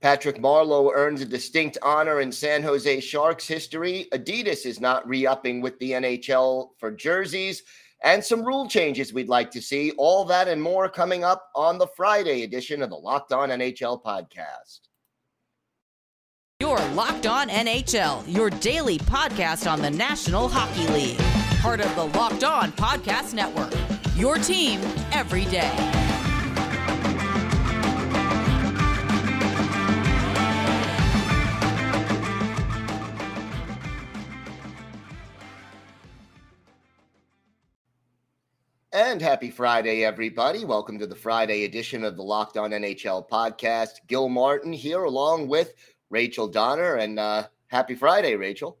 Patrick Marleau earns a distinct honor in San Jose Sharks history. Adidas is not re upping with the NHL for jerseys, and some rule changes we'd like to see. All that and more coming up on the Friday edition of the Locked On NHL podcast. Your Locked On NHL, your daily podcast on the National Hockey League. Part of the Locked On Podcast Network. Your team every day. And happy Friday, everybody. Welcome to the Friday edition of the Locked On NHL podcast. Gil Martin here, along with Rachel Donner. And uh, happy Friday, Rachel.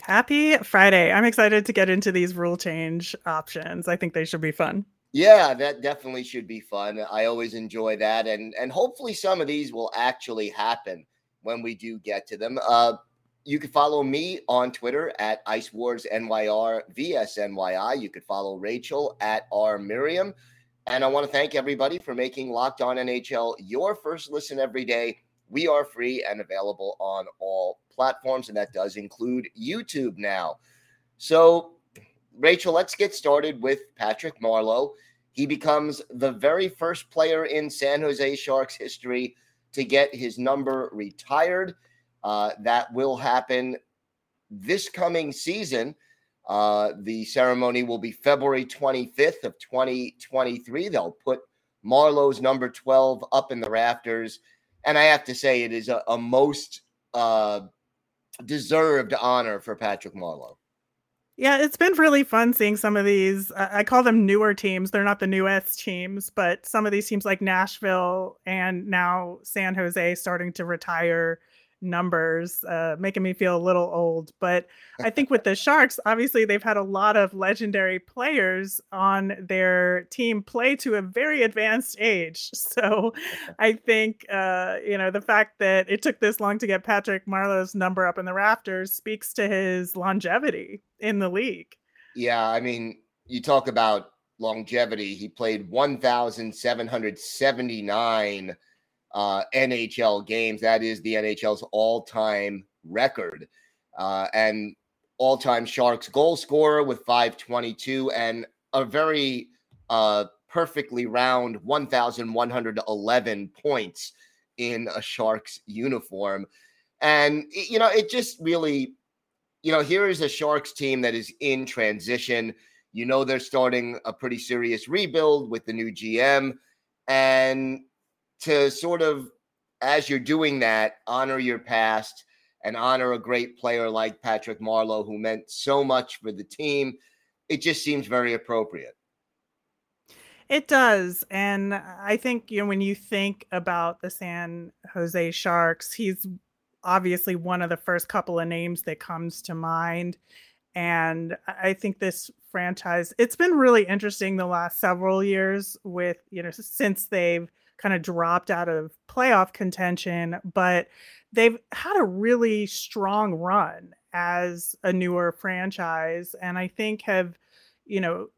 Happy Friday. I'm excited to get into these rule change options. I think they should be fun. Yeah, that definitely should be fun. I always enjoy that. And, and hopefully, some of these will actually happen when we do get to them. Uh, you can follow me on Twitter at Ice Wars NYR VSNYI. You could follow Rachel at R Miriam. And I want to thank everybody for making Locked On NHL your first listen every day. We are free and available on all platforms, and that does include YouTube now. So, Rachel, let's get started with Patrick Marleau. He becomes the very first player in San Jose Sharks history to get his number retired. Uh, that will happen this coming season. Uh, the ceremony will be February 25th of 2023. They'll put Marleau's number 12 up in the rafters. And I have to say, it is a, a most uh, deserved honor for Patrick Marleau. Yeah, it's been really fun seeing some of these. I call them newer teams. They're not the newest teams, but some of these teams like Nashville and now San Jose starting to retire numbers, uh, making me feel a little old. But I think with the Sharks, obviously they've had a lot of legendary players on their team play to a very advanced age. So I think uh, you know the fact that it took this long to get Patrick Marleau's number up in the rafters speaks to his longevity in the league. Yeah, I mean, you talk about longevity. He played 1,779 uh, NHL games. That is the NHL's all time record. Uh, and all time Sharks goal scorer with 522 and a very uh, perfectly round 1,111 points in a Sharks uniform. And, you know, it just really, you know, here is a Sharks team that is in transition. You know, they're starting a pretty serious rebuild with the new GM. And to sort of, as you're doing that, honor your past and honor a great player like Patrick Marleau, who meant so much for the team. It just seems very appropriate. It does. And I think, you know, when you think about the San Jose Sharks, he's obviously one of the first couple of names that comes to mind. And I think this franchise, it's been really interesting the last several years with, you know, since they've kind of dropped out of playoff contention, but they've had a really strong run as a newer franchise and I think have, you know,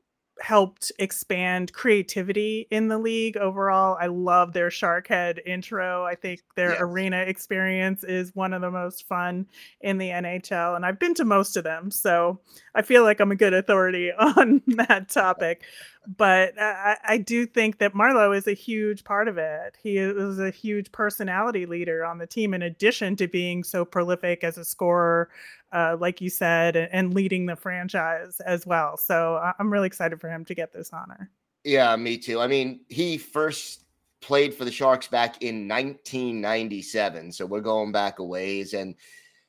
helped expand creativity in the league overall. I love their shark head intro. I think their yes. arena experience is one of the most fun in the NHL and I've been to most of them, so I feel like I'm a good authority on that topic. But I, I do think that Marleau is a huge part of it. He is a huge personality leader on the team, in addition to being so prolific as a scorer, uh, like you said, and, leading the franchise as well. So I'm really excited for him to get this honor. Yeah, me too. I mean, he first played for the Sharks back in 1997, so we're going back a ways. And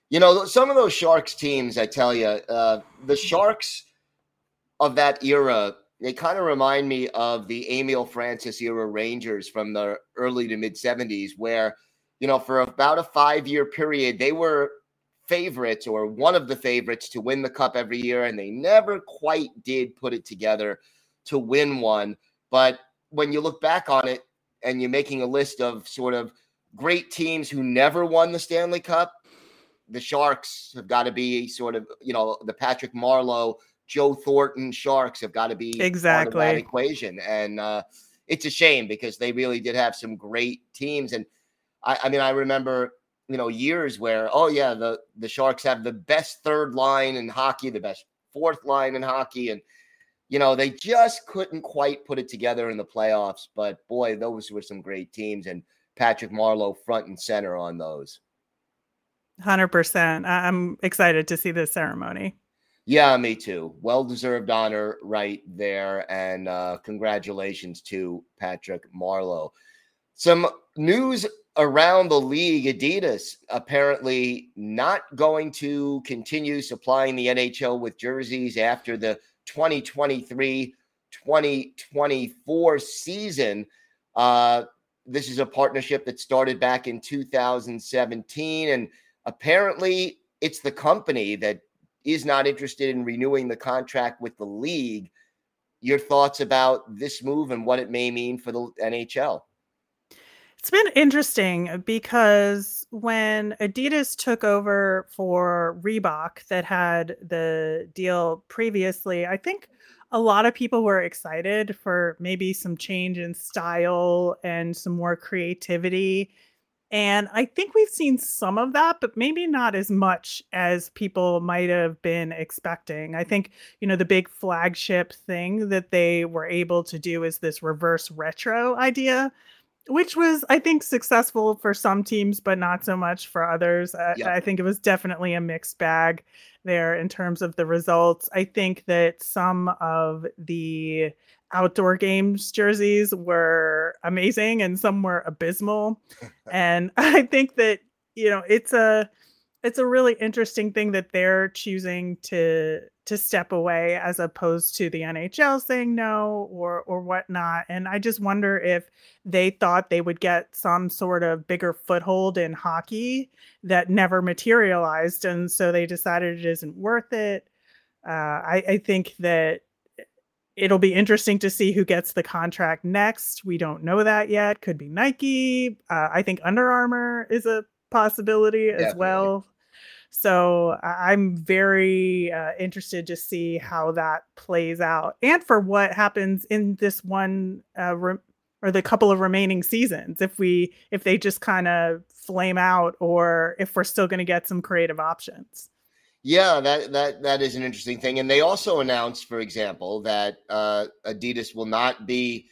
you know, some of those Sharks teams, I tell you, uh, the Sharks of that era, they kind of remind me of the Emile Francis era Rangers from the early to mid 70s, where you know, for about a five year period, they were favorites or one of the favorites to win the cup every year, and they never quite did put it together to win one. But when you look back on it and you're making a list of sort of great teams who never won the Stanley Cup, the Sharks have got to be sort of, you know, the Patrick Marleau, Joe Thornton Sharks have got to be exactly that equation. And uh, it's a shame because they really did have some great teams. And I, I mean, I remember you know years where oh yeah the the Sharks have the best third line in hockey, the best fourth line in hockey, and you know they just couldn't quite put it together in the playoffs. But boy, those were some great teams, and Patrick Marleau front and center on those. Hundred percent. I'm excited to see this ceremony. Yeah, me too. Well deserved honor right there. And uh, congratulations to Patrick Marleau. Some news around the league Adidas apparently not going to continue supplying the NHL with jerseys after the 2023 2024 season. Uh, this is a partnership that started back in 2017. And apparently, it's the company that is not interested in renewing the contract with the league. Your thoughts about this move and what it may mean for the NHL? It's been interesting because when Adidas took over for Reebok, that had the deal previously, I think a lot of people were excited for maybe some change in style and some more creativity and I think we've seen some of that, but maybe not as much as people might have been expecting. I think, you know, the big flagship thing that they were able to do is this reverse retro idea, which was, I think, successful for some teams, but not so much for others. Uh, I think it was definitely a mixed bag there in terms of the results. I think that some of the outdoor games jerseys were amazing and some were abysmal. and I think that, you know, it's a it's a really interesting thing that they're choosing to to step away as opposed to the NHL saying no or or whatnot. And I just wonder if they thought they would get some sort of bigger foothold in hockey that never materialized, and so they decided it isn't worth it. Uh, I, I think that it'll be interesting to see who gets the contract next. We don't know that yet. Could be Nike. Uh, I think Under Armour is a possibility Definitely. as well. So I'm very uh, interested to see how that plays out and for what happens in this one uh, re- or the couple of remaining seasons. If we if they just kind of flame out or if we're still going to get some creative options. Yeah, that that that is an interesting thing, and they also announced, for example, that uh, Adidas will not be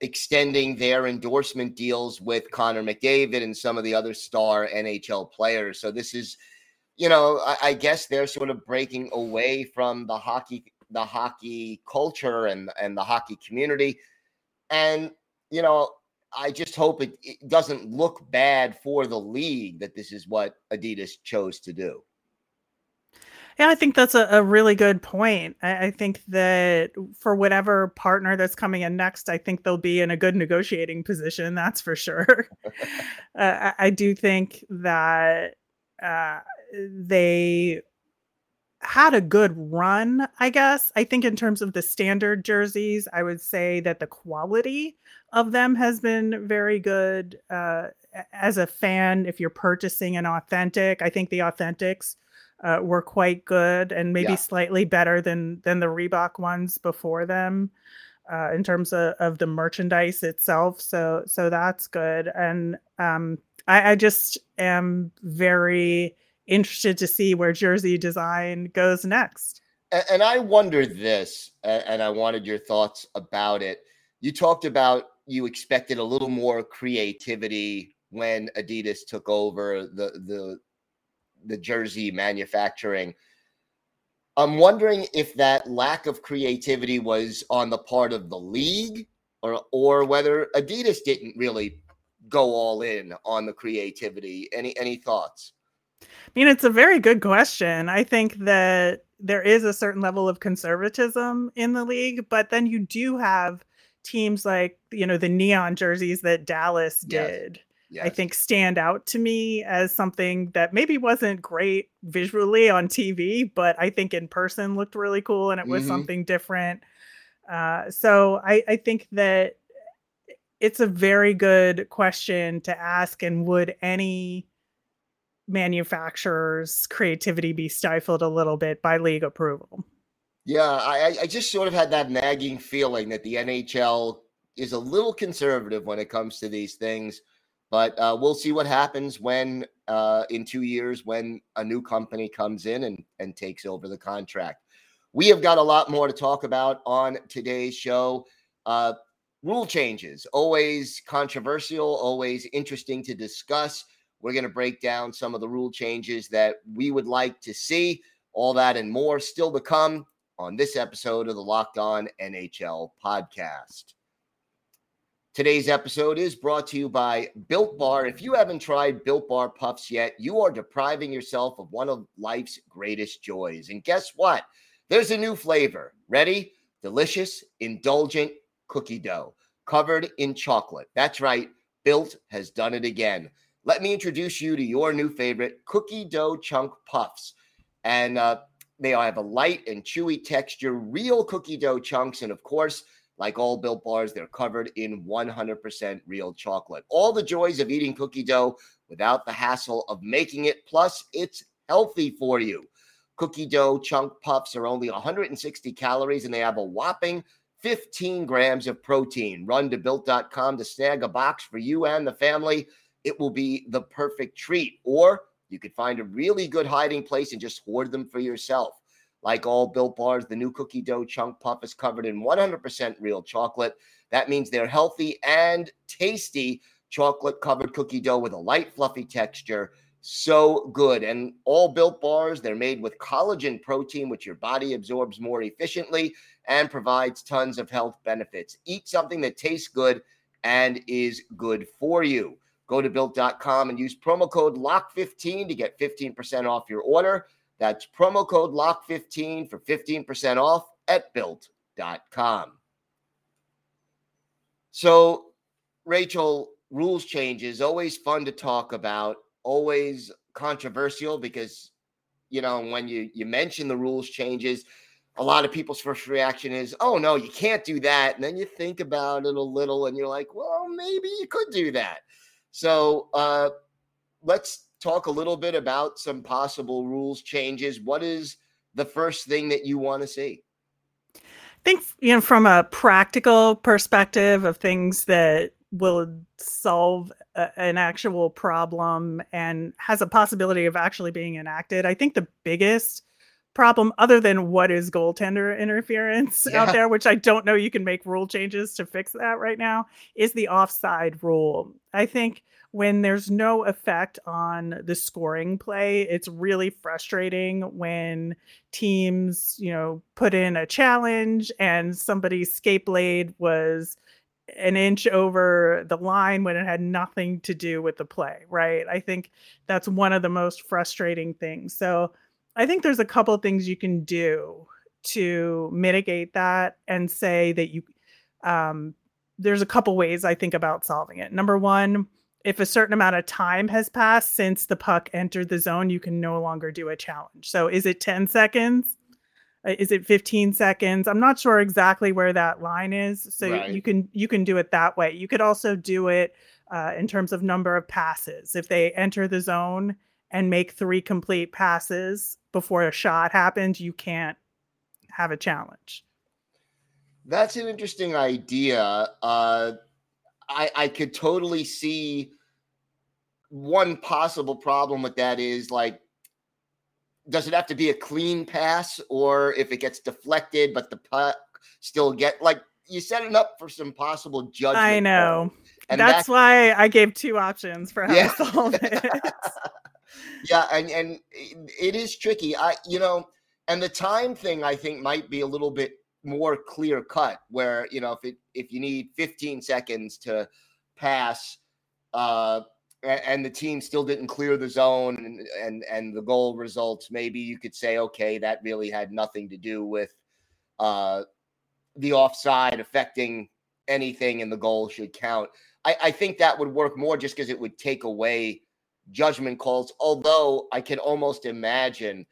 extending their endorsement deals with Connor McDavid and some of the other star NHL players. So this is, you know, I, I guess they're sort of breaking away from the hockey the hockey culture and and the hockey community, and you know, I just hope it, it doesn't look bad for the league that this is what Adidas chose to do. Yeah, I think that's a, a really good point. I, I, think that for whatever partner that's coming in next, I think they'll be in a good negotiating position. That's for sure. uh, I, I, do think that uh, they had a good run, I guess. I think in terms of the standard jerseys, I would say that the quality of them has been very good. Uh, as a fan, if you're purchasing an authentic, I think the authentics uh, were quite good and maybe yeah. slightly better than than the Reebok ones before them uh, in terms of, of the merchandise itself. So so that's good. And um, I, I just am very interested to see where jersey design goes next. And, and I wonder this, and I wanted your thoughts about it. You talked about you expected a little more creativity when Adidas took over the the the jersey manufacturing. I'm wondering if that lack of creativity was on the part of the league or or whether Adidas didn't really go all in on the creativity. Any any thoughts? I mean, it's a very good question. I think that there is a certain level of conservatism in the league, but then you do have teams like, you know, the neon jerseys that Dallas did. Yes yes. I think stand out to me as something that maybe wasn't great visually on TV, but I think in person looked really cool and it was mm-hmm. something different. Uh, so I, I think that it's a very good question to ask. And would any manufacturer's creativity be stifled a little bit by league approval? Yeah, I, I just sort of had that nagging feeling that the NHL is a little conservative when it comes to these things But uh, we'll see what happens when uh, in two years when a new company comes in and, and takes over the contract. We have got a lot more to talk about on today's show. Uh, rule changes, always controversial, always interesting to discuss. We're going to break down some of the rule changes that we would like to see. All that and more still to come on this episode of the Locked On NHL podcast. Today's episode is brought to you by Built Bar. If you haven't tried Built Bar Puffs yet, you are depriving yourself of one of life's greatest joys. And guess what? There's a new flavor. Ready? Delicious, indulgent cookie dough covered in chocolate. That's right. Built has done it again. Let me introduce you to your new favorite cookie dough chunk puffs. And uh, they have a light and chewy texture, real cookie dough chunks. And of course, like all built bars, they're covered in 100% real chocolate. All the joys of eating cookie dough without the hassle of making it. Plus, it's healthy for you. Cookie dough chunk puffs are only 160 calories and they have a whopping 15 grams of protein. Run to built.com to snag a box for you and the family. It will be the perfect treat. Or you could find a really good hiding place and just hoard them for yourself. Like all built bars, the new cookie dough chunk puff is covered in 100% real chocolate. That means they're healthy and tasty chocolate covered cookie dough with a light, fluffy texture. So good. And all built bars, they're made with collagen protein, which your body absorbs more efficiently and provides tons of health benefits. Eat something that tastes good and is good for you. Go to built.com and use promo code LOCK15 to get 15% off your order. That's promo code LOCK15 for 15% off at built.com. So, Rachel, rules changes, always fun to talk about, always controversial because, you know, when you, you mention the rules changes, a lot of people's first reaction is, oh, no, you can't do that. And then you think about it a little and you're like, well, maybe you could do that. So, uh, let's talk a little bit about some possible rules changes. What is the first thing that you want to see? I think you know from a practical perspective of things that will solve a, an actual problem and has a possibility of actually being enacted. I think the biggest problem other than what is goaltender interference yeah. out there which i don't know you can make rule changes to fix that right now is the offside rule. I think when there's no effect on the scoring play it's really frustrating when teams you know put in a challenge and somebody's skate blade was an inch over the line when it had nothing to do with the play right? I think that's one of the most frustrating things. So i think there's a couple of things you can do to mitigate that and say that you um, there's a couple ways i think about solving it number one if a certain amount of time has passed since the puck entered the zone, you can no longer do a challenge. So is it 10 seconds? Uh, is it 15 seconds? I'm not sure exactly where that line is. So right. you can you can do it that way. You could also do it uh, in terms of number of passes. If they enter the zone and make three complete passes before a shot happens, you can't have a challenge. That's an interesting idea. Uh, I, I could totally see one possible problem with that is like does it have to be a clean pass or if it gets deflected but the puck still get like you set it up for some possible judgment i know and that's, that's, why i gave two options for how yeah. to solve it yeah and and it is tricky. I you know and the time thing i think might be a little bit more clear cut where you know if it if you need 15 seconds to pass uh and the team still didn't clear the zone and, and and the goal results maybe you could say okay that really had nothing to do with uh the offside affecting anything and the goal should count. I i think that would work more just because it would take away judgment calls although i can almost imagine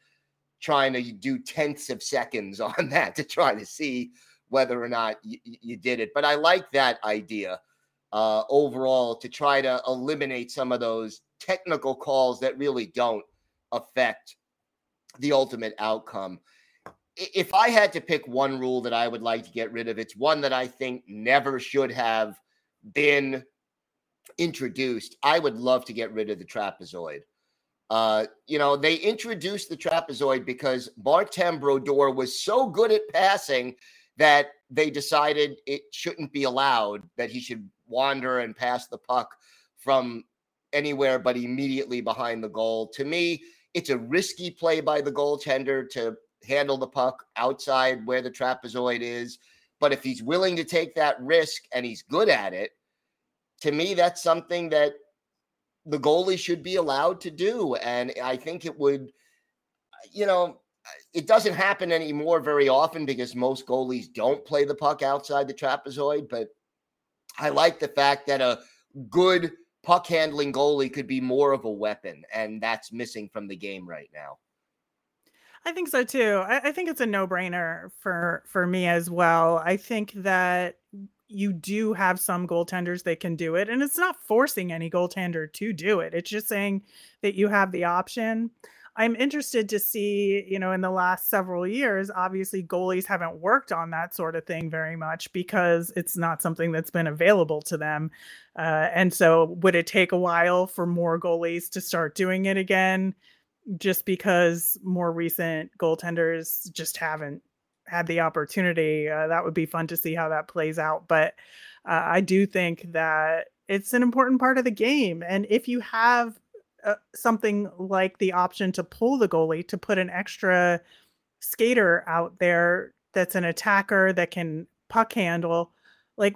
trying to do tenths of seconds on that to try to see whether or not you, you did it. But I like that idea uh, overall to try to eliminate some of those technical calls that really don't affect the ultimate outcome. If I had to pick one rule that I would like to get rid of, it's one that I think never should have been introduced, I would love to get rid of the trapezoid. Uh, you know, they introduced the trapezoid because Martin Brodeur was so good at passing that they decided it shouldn't be allowed, that he should wander and pass the puck from anywhere but immediately behind the goal. To me, it's a risky play by the goaltender to handle the puck outside where the trapezoid is. But if he's willing to take that risk and he's good at it, to me, that's something that the goalie should be allowed to do. And I think it would, you know, it doesn't happen anymore very often because most goalies don't play the puck outside the trapezoid. But I like the fact that a good puck handling goalie could be more of a weapon, and that's missing from the game right now. I think so too. I, I think it's a no brainer for for me as well. I think that you do have some goaltenders that can do it and it's not forcing any goaltender to do it it's just saying that you have the option. I'm interested to see you know in the last several years obviously goalies haven't worked on that sort of thing very much because it's not something that's been available to them uh, and so would it take a while for more goalies to start doing it again just because more recent goaltenders just haven't had the opportunity, uh, that would be fun to see how that plays out. But uh, I do think that it's an important part of the game. And if you have uh, something like the option to pull the goalie, to put an extra skater out there that's an attacker that can puck handle, like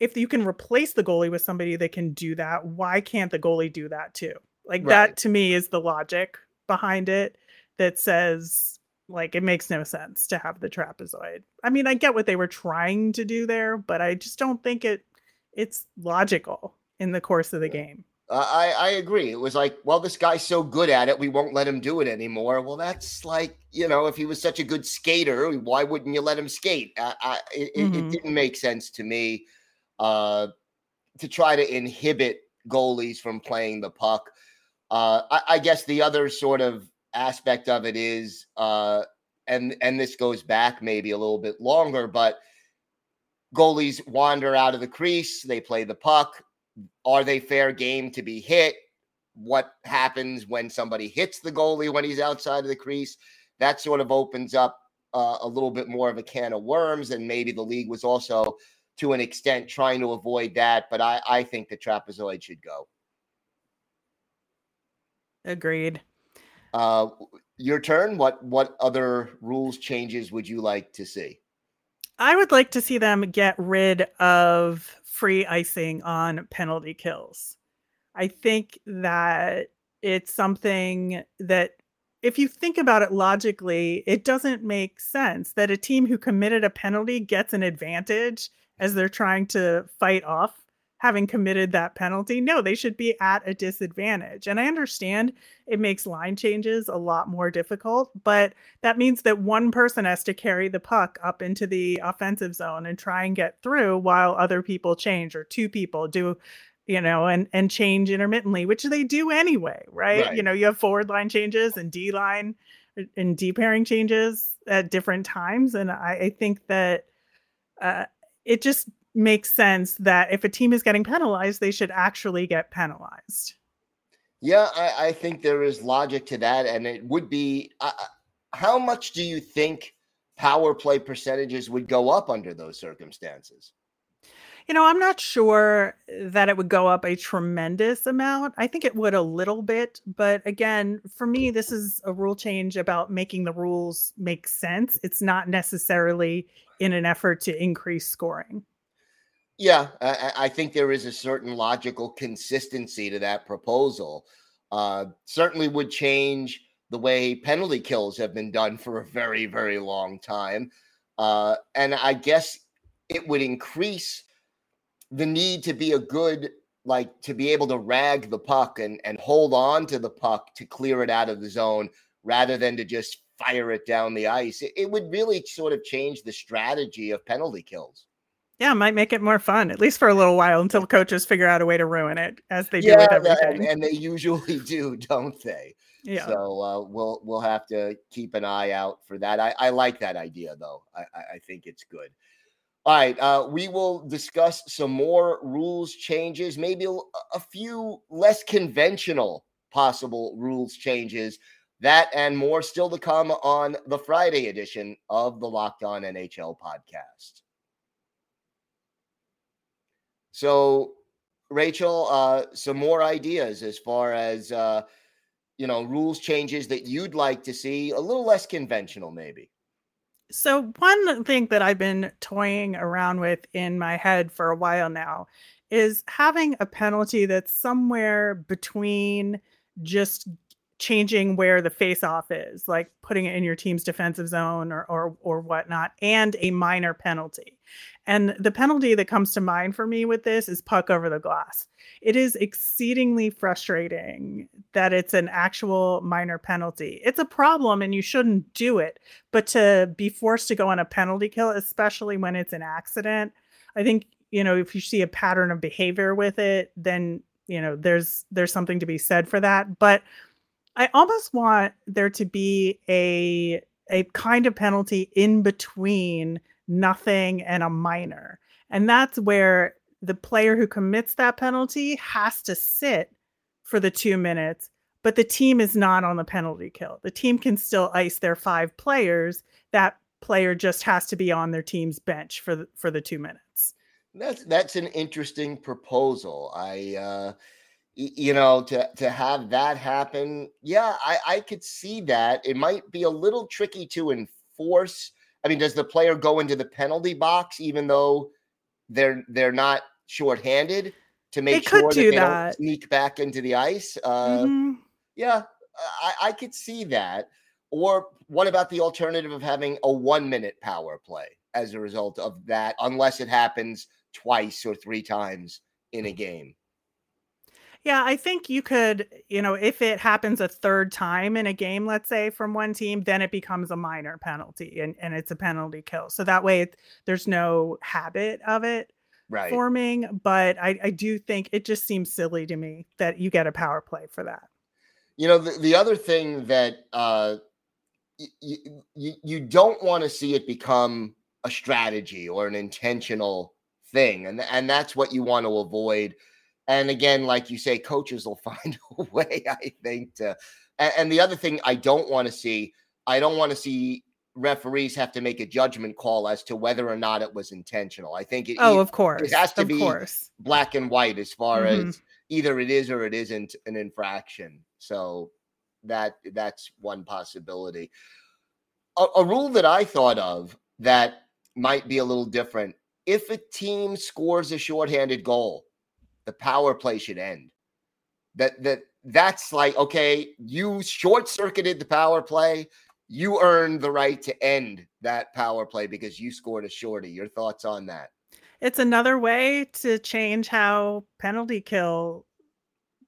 if you can replace the goalie with somebody that can do that, why can't the goalie do that too? Like right. that to me is the logic behind it that says like it makes no sense to have the trapezoid. I mean, I get what they were trying to do there, but I just don't think it it's logical in the course of the game. I I agree. It was like, well, this guy's so good at it, we won't let him do it anymore. Well, that's like, you know, if he was such a good skater, why wouldn't you let him skate? I, I it, mm-hmm. it, didn't make sense to me uh, to try to inhibit goalies from playing the puck. Uh, I, I guess the other sort of aspect of it is, uh, and and this goes back maybe a little bit longer, but goalies wander out of the crease, they play the puck. Are they fair game to be hit? What happens when somebody hits the goalie when he's outside of the crease? That sort of opens up uh, a little bit more of a can of worms, and maybe the league was also, to an extent, trying to avoid that. But I, I think the trapezoid should go. Agreed. Uh, your turn. What what other rules changes would you like to see? I would like to see them get rid of free icing on penalty kills. I think that it's something that if you think about it logically, it doesn't make sense that a team who committed a penalty gets an advantage as they're trying to fight off having committed that penalty. No, they should be at a disadvantage. And I understand it makes line changes a lot more difficult, but that means that one person has to carry the puck up into the offensive zone and try and get through while other people change or two people do you know and and change intermittently which they do anyway right, right. you know you have forward line changes and d line and d pairing changes at different times and i, I think that uh, it just makes sense that if a team is getting penalized, they should actually get penalized. Yeah, I, I think there is logic to that. And it would be uh, how much do you think power play percentages would go up under those circumstances? You know, I'm not sure that it would go up a tremendous amount. I think it would a little bit. But again, for me, this is a rule change about making the rules make sense. It's not necessarily in an effort to increase scoring. Yeah, I, I, think there is a certain logical consistency to that proposal. Uh, certainly would change the way penalty kills have been done for a very, very long time. Uh, and I guess it would increase the need to be a good, like to be able to rag the puck and, and hold on to the puck to clear it out of the zone rather than to just fire it down the ice. It, it would really sort of change the strategy of penalty kills. Yeah, might make it more fun, at least for a little while, until coaches figure out a way to ruin it, as they yeah, do with everything. And, they usually do, don't they? Yeah. So uh, we'll we'll have to keep an eye out for that. I, I like that idea, though. I, I think it's good. All right, uh, we will discuss some more rules changes, maybe a, a few less conventional possible rules changes. That and more still to come on the Friday edition of the Locked On NHL podcast. So, Rachel, uh, some more ideas as far as uh, you know rules changes that you'd like to see, a little less conventional, maybe. So, one thing that I've been toying around with in my head for a while now is having a penalty that's somewhere between just changing where the face off is, like putting it in your team's defensive zone or, or or whatnot, and a minor penalty. And the penalty that comes to mind for me with this is puck over the glass. It is exceedingly frustrating that it's an actual minor penalty. It's a problem and you shouldn't do it, but to be forced to go on a penalty kill, especially when it's an accident, I think, you know, if you see a pattern of behavior with it, then, you know, there's there's something to be said for that, but I almost want there to be a a kind of penalty in between nothing, and a minor. And that's where the player who commits that penalty has to sit for the two minutes, but the team is not on the penalty kill. The team can still ice their five players. That player just has to be on their team's bench for the, for the two minutes. That's that's an interesting proposal. I uh you know to to have that happen yeah i i could see that it might be a little tricky to enforce I mean, does the player go into the penalty box even though they're they're not shorthanded to make sure that they that. don't sneak back into the ice? Uh, mm-hmm. Yeah, I, I could see that. Or what about the alternative of having a one minute power play as a result of that, unless it happens twice or three times in a game? Yeah, I think you could, you know, if it happens a third time in a game, let's say from one team, then it becomes a minor penalty and, and it's a penalty kill. So that way it, there's no habit of it right. forming. But I, I do think it just seems silly to me that you get a power play for that. You know, the, the other thing that uh, you, you, you don't want to see it become a strategy or an intentional thing. And, and that's what you want to avoid and again, like you say, coaches will find a way, I think, to. And, and the other thing I don't want to see, I don't want to see referees have to make a judgment call as to whether or not it was intentional. I think it, oh, of course, it has to of be course. black and white as far mm-hmm. as either it is or it isn't an infraction. So that that's one possibility. A, a rule that I thought of that might be a little different if a team scores a shorthanded goal the power play should end. That that that's like okay, you short circuited the power play. You earned the right to end that power play because you scored a shorty. Your thoughts on that? It's another way to change how penalty kill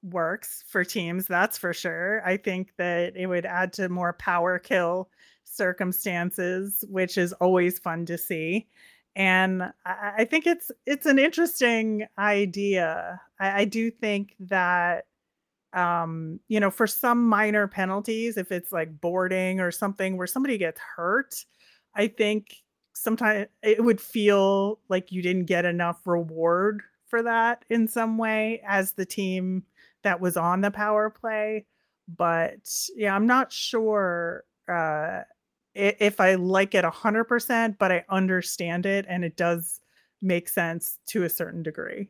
works for teams, that's for sure. I think that it would add to more power kill circumstances, which is always fun to see and I, I think it's it's an interesting idea. I, I do think that um, you know, for some minor penalties, if it's like boarding or something where somebody gets hurt, I think sometimes it would feel like you didn't get enough reward for that in some way as the team that was on the power play. But yeah, I'm not sure uh, if I like it 100%, but I understand it and it does make sense to a certain degree.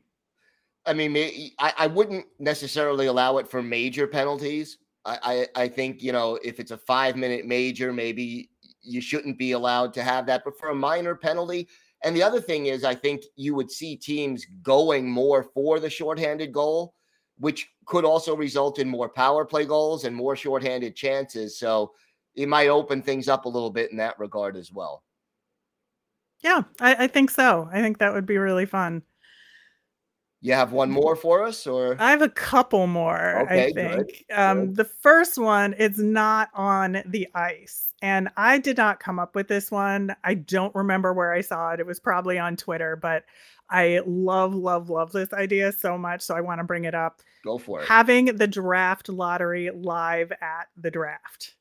I mean, I, wouldn't necessarily allow it for major penalties. I, I, I think, you know, if it's a five minute major, maybe you shouldn't be allowed to have that. But for a minor penalty, and the other thing is, I think you would see teams going more for the shorthanded goal, which could also result in more power play goals and more shorthanded chances. So, it might open things up a little bit in that regard as well. Yeah, I, I think so. I think that would be really fun. You have one more for us, or I have a couple more. Okay, I think good. Um, good. the first one is not on the ice, and I did not come up with this one. I don't remember where I saw it. It was probably on Twitter, but I love, love, love this idea so much, so I want to bring it up. Go for it. Having the draft lottery live at the draft.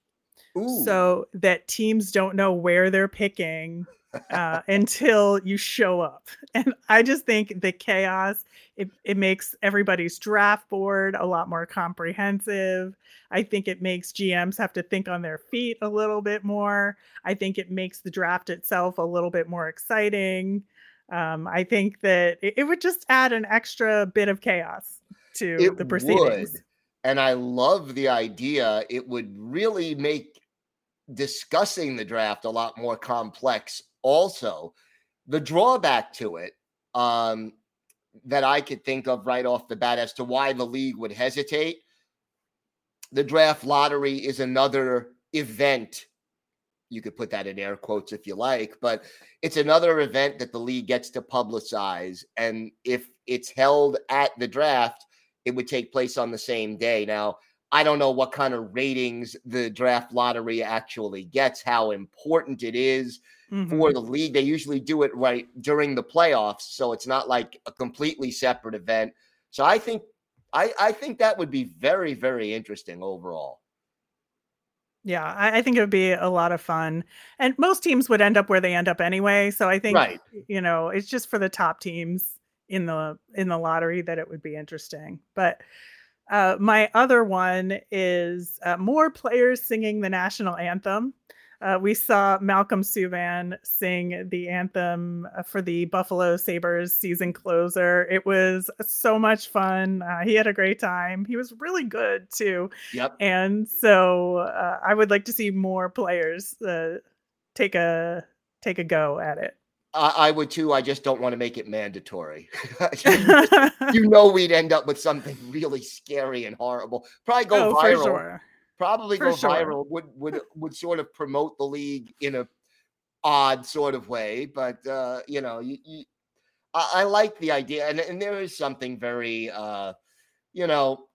Ooh. so that teams don't know where they're picking uh, until you show up. And I just think the chaos it, it makes everybody's draft board a lot more comprehensive. I think it makes GMs have to think on their feet a little bit more. I think it makes the draft itself a little bit more exciting. Um, I think that it, it, would just add an extra bit of chaos to it the proceedings. Would. And I love the idea. It would really make discussing the draft a lot more complex. Also, the drawback to it um, that I could think of right off the bat as to why the league would hesitate the draft lottery is another event. You could put that in air quotes if you like, but it's another event that the league gets to publicize. And if it's held at the draft, it would take place on the same day. Now, I don't know what kind of ratings the draft lottery actually gets, how important it is mm-hmm. for the league. They usually do it right during the playoffs, so it's not like a completely separate event. So I think I, I think that would be very, very interesting overall. Yeah, I, I, think it would be a lot of fun. And most teams would end up where they end up anyway. So I think right. you know, it's just for the top teams in the in the lottery that it would be interesting. But uh, my other one is uh, more players singing the national anthem. Uh, we saw Malcolm Subban sing the anthem uh, for the Buffalo Sabres season closer. It was so much fun. Uh, he had a great time. He was really good too. Yep. And so uh, I would like to see more players uh, take a take a go at it. I would too. I just don't want to make it mandatory. you know, we'd end up with something really scary and horrible. Probably go oh, viral. Sure probably For go sure. viral would would would sort of promote the league in a odd sort of way but uh you know you, you I, I, like the idea and, and there is something very uh you know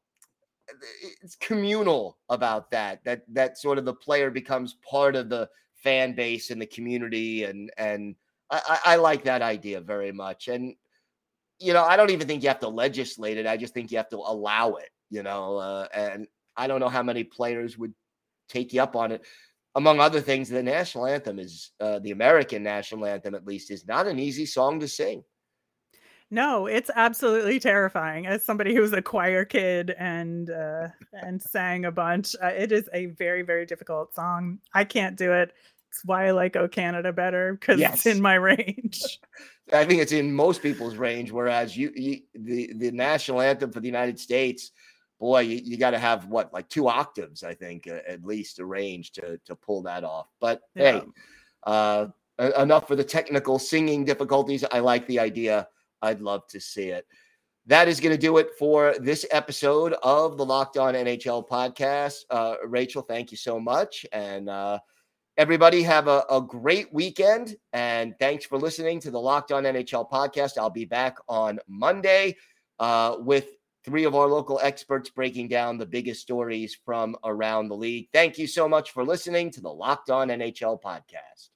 it's communal about that that that sort of the player becomes part of the fan base and the community and and I, I like that idea very much and you know i don't even think you have to legislate it i just think you have to allow it you know uh, and I don't know how many players would take you up on it. Among other things, the national anthem is uh, the American national anthem, at least, is not an easy song to sing. No, it's absolutely terrifying. As somebody who was a choir kid and uh, and sang a bunch, uh, it is a very very difficult song. I can't do it. It's why I like "O Canada" better because yes. it's in my range. I think it's in most people's range. Whereas you, you the the national anthem for the United States boy, you, you got to have what like two octaves, I think, uh, at least a range to to pull that off. But yeah. hey, uh, enough for the technical singing difficulties. I like the idea. I'd love to see it. That is going to do it for this episode of the Locked On NHL podcast. Uh, Rachel, thank you so much, and uh, everybody have a, a great weekend. And thanks for listening to the Locked On NHL podcast. I'll be back on Monday uh, with three of our local experts breaking down the biggest stories from around the league. Thank you so much for listening to the Locked On NHL podcast.